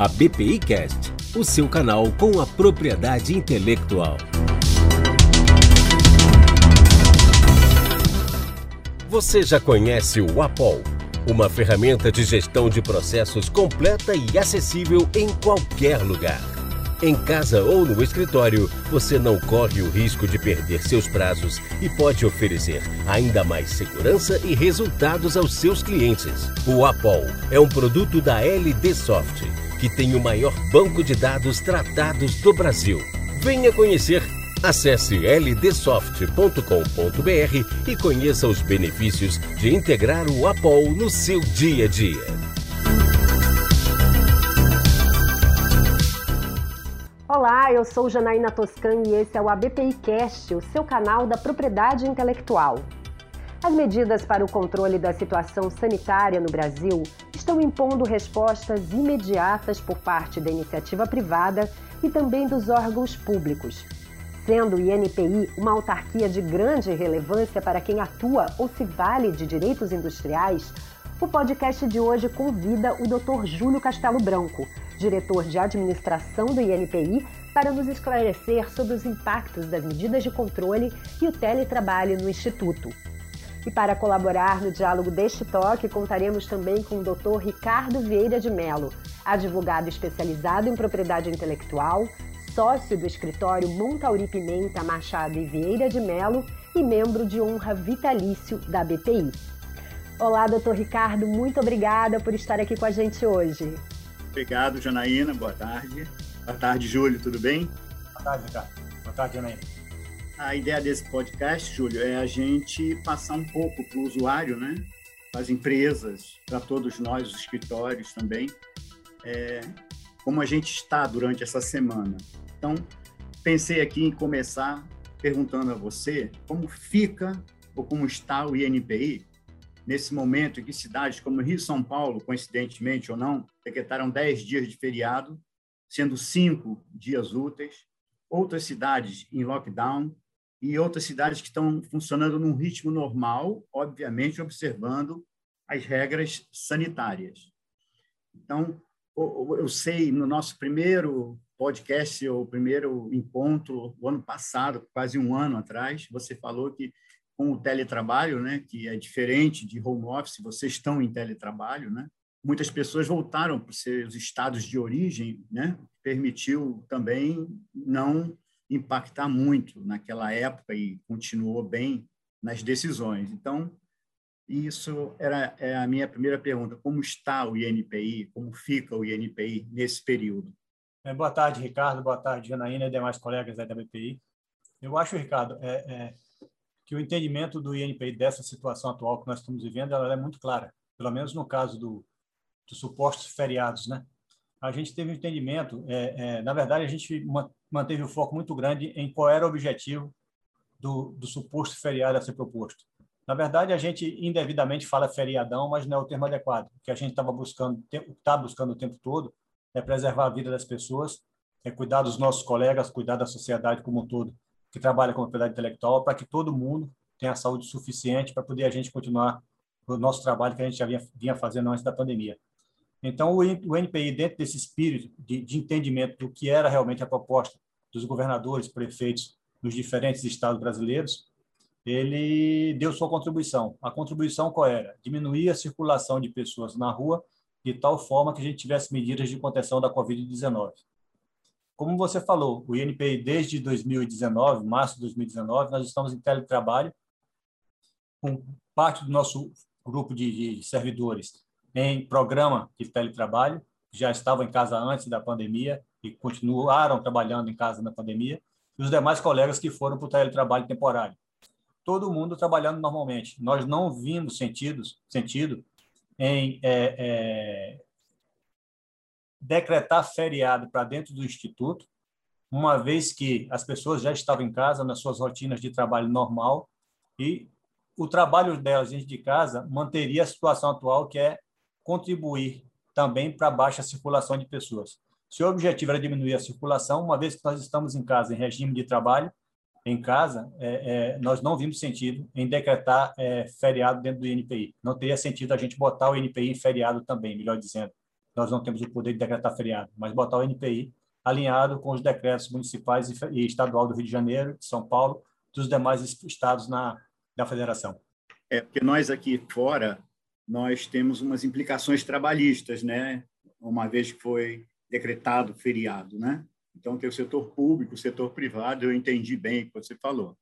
a BPI Cast, o seu canal com a propriedade intelectual. Você já conhece o Apol, uma ferramenta de gestão de processos completa e acessível em qualquer lugar. Em casa ou no escritório, você não corre o risco de perder seus prazos e pode oferecer ainda mais segurança e resultados aos seus clientes. O Apol é um produto da LD Soft, que tem o maior banco de dados tratados do Brasil. Venha conhecer. Acesse ldsoft.com.br e conheça os benefícios de integrar o Apol no seu dia a dia. Olá, eu sou Janaína Toscan e esse é o ABPI Cast, o seu canal da propriedade intelectual. As medidas para o controle da situação sanitária no Brasil estão impondo respostas imediatas por parte da iniciativa privada e também dos órgãos públicos. Sendo o INPI uma autarquia de grande relevância para quem atua ou se vale de direitos industriais, o podcast de hoje convida o Dr. Júlio Castelo Branco, diretor de administração do INPI, para nos esclarecer sobre os impactos das medidas de controle e o teletrabalho no Instituto. E para colaborar no diálogo deste toque, contaremos também com o Dr. Ricardo Vieira de Mello, advogado especializado em propriedade intelectual, sócio do escritório Montauri Pimenta Machado e Vieira de Mello e membro de honra vitalício da BPI. Olá, doutor Ricardo, muito obrigada por estar aqui com a gente hoje. Obrigado, Janaína. Boa tarde. Boa tarde, Júlio. Tudo bem? Boa tarde, Ricardo. Boa tarde, Janaína. A ideia desse podcast, Júlio, é a gente passar um pouco para o usuário, né? Para as empresas, para todos nós, os escritórios também, é, como a gente está durante essa semana. Então, pensei aqui em começar perguntando a você como fica ou como está o INPI nesse momento em que cidades como Rio e São Paulo, coincidentemente ou não, decretaram 10 dias de feriado, sendo cinco dias úteis, outras cidades em lockdown e outras cidades que estão funcionando num ritmo normal, obviamente observando as regras sanitárias. Então, eu sei, no nosso primeiro podcast, ou primeiro encontro, o ano passado, quase um ano atrás, você falou que com o teletrabalho, né, que é diferente de home office, vocês estão em teletrabalho, né? Muitas pessoas voltaram para os seus estados de origem, né? Permitiu também não impactar muito naquela época e continuou bem nas decisões. Então, isso era é a minha primeira pergunta. Como está o INPI? Como fica o INPI nesse período? É, boa tarde, Ricardo. Boa tarde, Janaína e demais colegas da BPI. Eu acho, Ricardo, é, é que o entendimento do INPI dessa situação atual que nós estamos vivendo ela é muito clara, pelo menos no caso do, dos supostos feriados, né? A gente teve um entendimento, é, é, na verdade, a gente manteve o um foco muito grande em qual era o objetivo do, do suposto feriado a ser proposto. Na verdade, a gente indevidamente fala feriadão, mas não é o termo adequado. O que a gente estava buscando, está buscando o tempo todo, é preservar a vida das pessoas, é cuidar dos nossos colegas, cuidar da sociedade como um todo que trabalha com propriedade intelectual, para que todo mundo tenha saúde suficiente para poder a gente continuar o nosso trabalho que a gente já vinha, vinha fazendo antes da pandemia. Então, o, NPI, dentro desse espírito de, de entendimento do que era realmente a proposta dos governadores, prefeitos nos diferentes estados brasileiros, ele deu sua contribuição. A contribuição qual era? Diminuir a circulação de pessoas na rua de tal forma que a gente tivesse medidas de contenção da Covid-19. Como você falou, o INPI desde 2019, março de 2019, nós estamos em teletrabalho, com parte do nosso grupo de, de servidores em programa de teletrabalho, já estavam em casa antes da pandemia e continuaram trabalhando em casa na pandemia, e os demais colegas que foram para o teletrabalho temporário. Todo mundo trabalhando normalmente. Nós não vimos sentidos, sentido em é, é, decretar feriado para dentro do instituto, uma vez que as pessoas já estavam em casa nas suas rotinas de trabalho normal e o trabalho delas dentro de casa manteria a situação atual, que é contribuir também para a baixa circulação de pessoas. Se o objetivo era diminuir a circulação, uma vez que nós estamos em casa, em regime de trabalho, em casa, é, é, nós não vimos sentido em decretar é, feriado dentro do INPI. Não teria sentido a gente botar o INPI em feriado também, melhor dizendo nós não temos o poder de decretar feriado, mas botar o NPI alinhado com os decretos municipais e estadual do Rio de Janeiro, de São Paulo, dos demais estados na, na federação. É, porque nós aqui fora, nós temos umas implicações trabalhistas, né? Uma vez que foi decretado feriado, né? Então, tem o setor público, o setor privado, eu entendi bem o que você falou.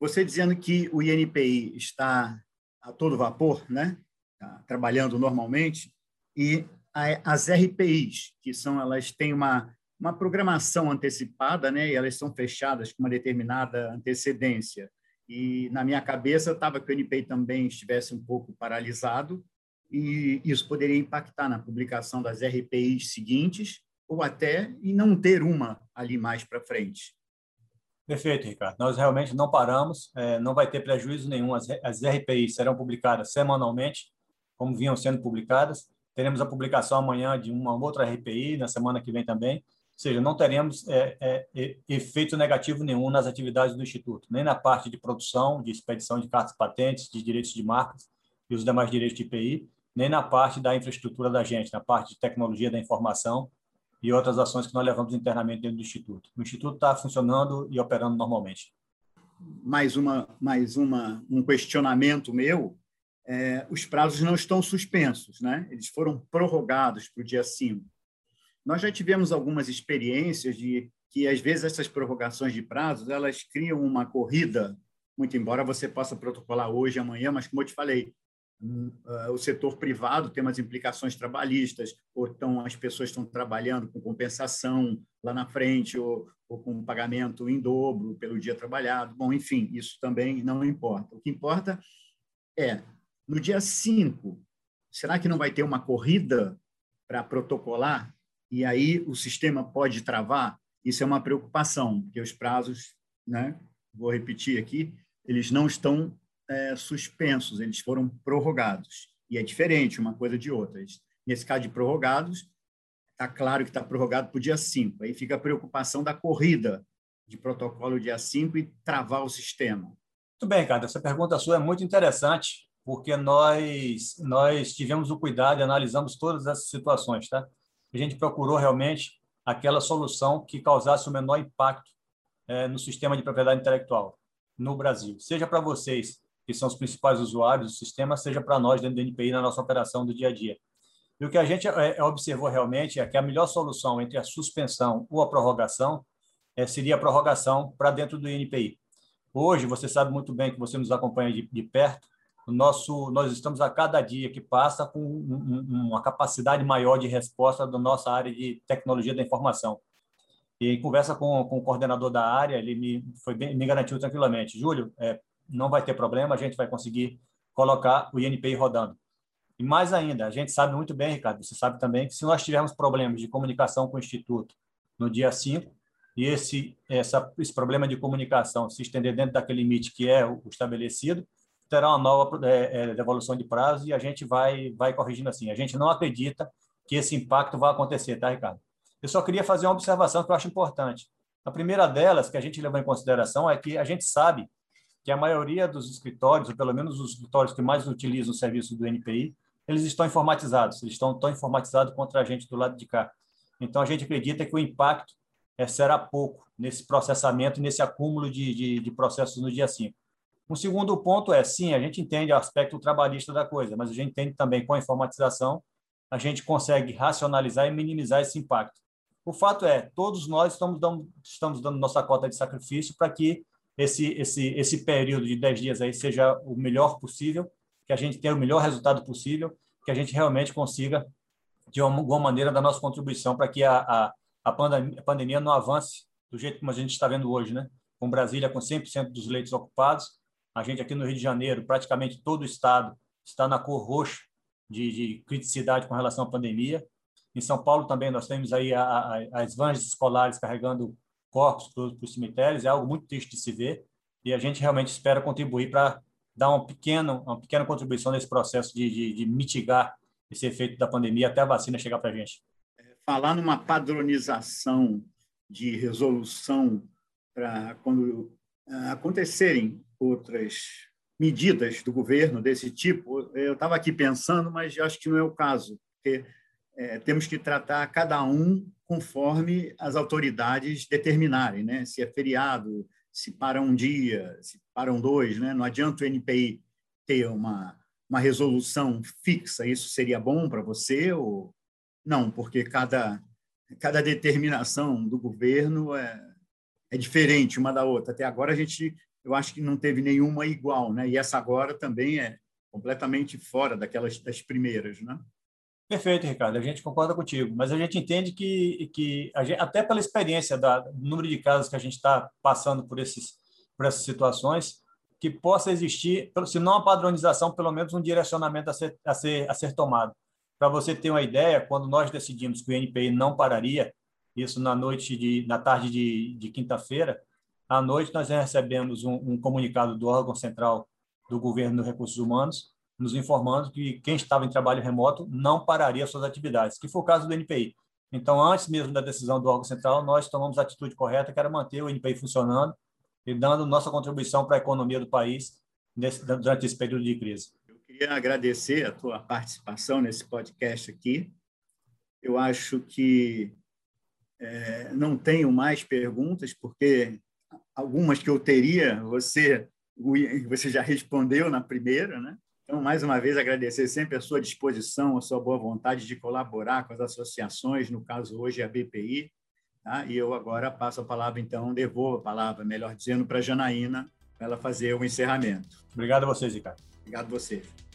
Você dizendo que o INPI está a todo vapor, né? Tá trabalhando normalmente, e as RPIs, que são elas têm uma uma programação antecipada, né? E elas são fechadas com uma determinada antecedência. E na minha cabeça estava que o NPI também estivesse um pouco paralisado e isso poderia impactar na publicação das RPIs seguintes ou até em não ter uma ali mais para frente. Perfeito, Ricardo. Nós realmente não paramos, é, não vai ter prejuízo nenhum. As, as RPIs serão publicadas semanalmente, como vinham sendo publicadas. Teremos a publicação amanhã de uma outra RPI, na semana que vem também seja, não teremos é, é, efeito negativo nenhum nas atividades do Instituto, nem na parte de produção, de expedição de cartas patentes, de direitos de marcas e os demais direitos de IPI, nem na parte da infraestrutura da gente, na parte de tecnologia da informação e outras ações que nós levamos internamente dentro do Instituto. O Instituto está funcionando e operando normalmente. Mais uma, mais uma, um questionamento meu. É, os prazos não estão suspensos, né? Eles foram prorrogados para o dia 5 nós já tivemos algumas experiências de que, às vezes, essas prorrogações de prazos elas criam uma corrida, muito embora você possa protocolar hoje, amanhã, mas, como eu te falei, hum, ah, o setor privado tem umas implicações trabalhistas, ou então as pessoas estão trabalhando com compensação lá na frente, ou, ou com pagamento em dobro pelo dia trabalhado. Bom, enfim, isso também não importa. O que importa é, no dia 5, será que não vai ter uma corrida para protocolar e aí o sistema pode travar, isso é uma preocupação, porque os prazos, né, vou repetir aqui, eles não estão é, suspensos, eles foram prorrogados. E é diferente uma coisa de outra. Nesse caso de prorrogados, está claro que está prorrogado para o dia 5. Aí fica a preocupação da corrida de protocolo dia 5 e travar o sistema. Muito bem, cara. Essa pergunta sua é muito interessante, porque nós, nós tivemos o cuidado e analisamos todas essas situações, tá? A gente procurou realmente aquela solução que causasse o menor impacto é, no sistema de propriedade intelectual no Brasil, seja para vocês, que são os principais usuários do sistema, seja para nós dentro do NPI na nossa operação do dia a dia. E o que a gente é, é, observou realmente é que a melhor solução entre a suspensão ou a prorrogação seria a prorrogação para dentro do INPI. Hoje, você sabe muito bem que você nos acompanha de, de perto, o nosso, nós estamos a cada dia que passa com uma capacidade maior de resposta da nossa área de tecnologia da informação. E em conversa com, com o coordenador da área, ele me, foi bem, me garantiu tranquilamente, Júlio, é, não vai ter problema, a gente vai conseguir colocar o INPI rodando. E mais ainda, a gente sabe muito bem, Ricardo, você sabe também que se nós tivermos problemas de comunicação com o Instituto no dia 5, e esse, essa, esse problema de comunicação se estender dentro daquele limite que é o estabelecido, terá uma nova é, é, devolução de prazo e a gente vai, vai corrigindo assim. A gente não acredita que esse impacto vai acontecer, tá, Ricardo? Eu só queria fazer uma observação que eu acho importante. A primeira delas, que a gente levou em consideração, é que a gente sabe que a maioria dos escritórios, ou pelo menos os escritórios que mais utilizam o serviço do NPI, eles estão informatizados, eles estão tão informatizados contra a gente do lado de cá. Então, a gente acredita que o impacto é, será pouco nesse processamento, nesse acúmulo de, de, de processos no dia 5. Um segundo ponto é, sim, a gente entende o aspecto trabalhista da coisa, mas a gente entende também com a informatização, a gente consegue racionalizar e minimizar esse impacto. O fato é, todos nós estamos dando, estamos dando nossa cota de sacrifício para que esse, esse, esse período de 10 dias aí seja o melhor possível, que a gente tenha o melhor resultado possível, que a gente realmente consiga, de alguma maneira, dar nossa contribuição para que a, a, a, pandemia, a pandemia não avance do jeito como a gente está vendo hoje, né? com Brasília com 100% dos leitos ocupados, a gente aqui no Rio de Janeiro, praticamente todo o estado está na cor roxa de, de criticidade com relação à pandemia. Em São Paulo também nós temos aí a, a, as vans escolares carregando corpos para os cemitérios, é algo muito triste de se ver, e a gente realmente espera contribuir para dar um pequeno, uma pequena contribuição nesse processo de, de, de mitigar esse efeito da pandemia até a vacina chegar para a gente. É, falar numa padronização de resolução para quando acontecerem outras medidas do governo desse tipo. Eu estava aqui pensando, mas acho que não é o caso, porque é, temos que tratar cada um conforme as autoridades determinarem, né? Se é feriado, se para um dia, se param dois, né? Não adianta o NPI ter uma, uma resolução fixa, isso seria bom para você ou não? Porque cada, cada determinação do governo é, é diferente uma da outra. Até agora a gente, eu acho que não teve nenhuma igual, né? E essa agora também é completamente fora daquelas das primeiras, né? Perfeito, Ricardo. A gente concorda contigo, mas a gente entende que, que gente, até pela experiência da, do número de casos que a gente está passando por esses por essas situações, que possa existir, se não a padronização, pelo menos um direcionamento a ser, a ser, a ser tomado. Para você ter uma ideia, quando nós decidimos que o NPI não pararia, isso na noite de, na tarde de, de quinta-feira, à noite nós recebemos um, um comunicado do órgão central do governo dos recursos humanos, nos informando que quem estava em trabalho remoto não pararia suas atividades, que foi o caso do NPI. Então, antes mesmo da decisão do órgão central, nós tomamos a atitude correta, que era manter o NPI funcionando e dando nossa contribuição para a economia do país nesse, durante esse período de crise. Eu queria agradecer a tua participação nesse podcast aqui. Eu acho que é, não tenho mais perguntas, porque algumas que eu teria, você, você já respondeu na primeira, né? Então, mais uma vez, agradecer sempre a sua disposição, a sua boa vontade de colaborar com as associações, no caso hoje a BPI, Tá? E eu agora passo a palavra, então, devolvo a palavra, melhor dizendo, para a Janaína, para ela fazer o encerramento. Obrigado a vocês, Ricardo. Obrigado a vocês.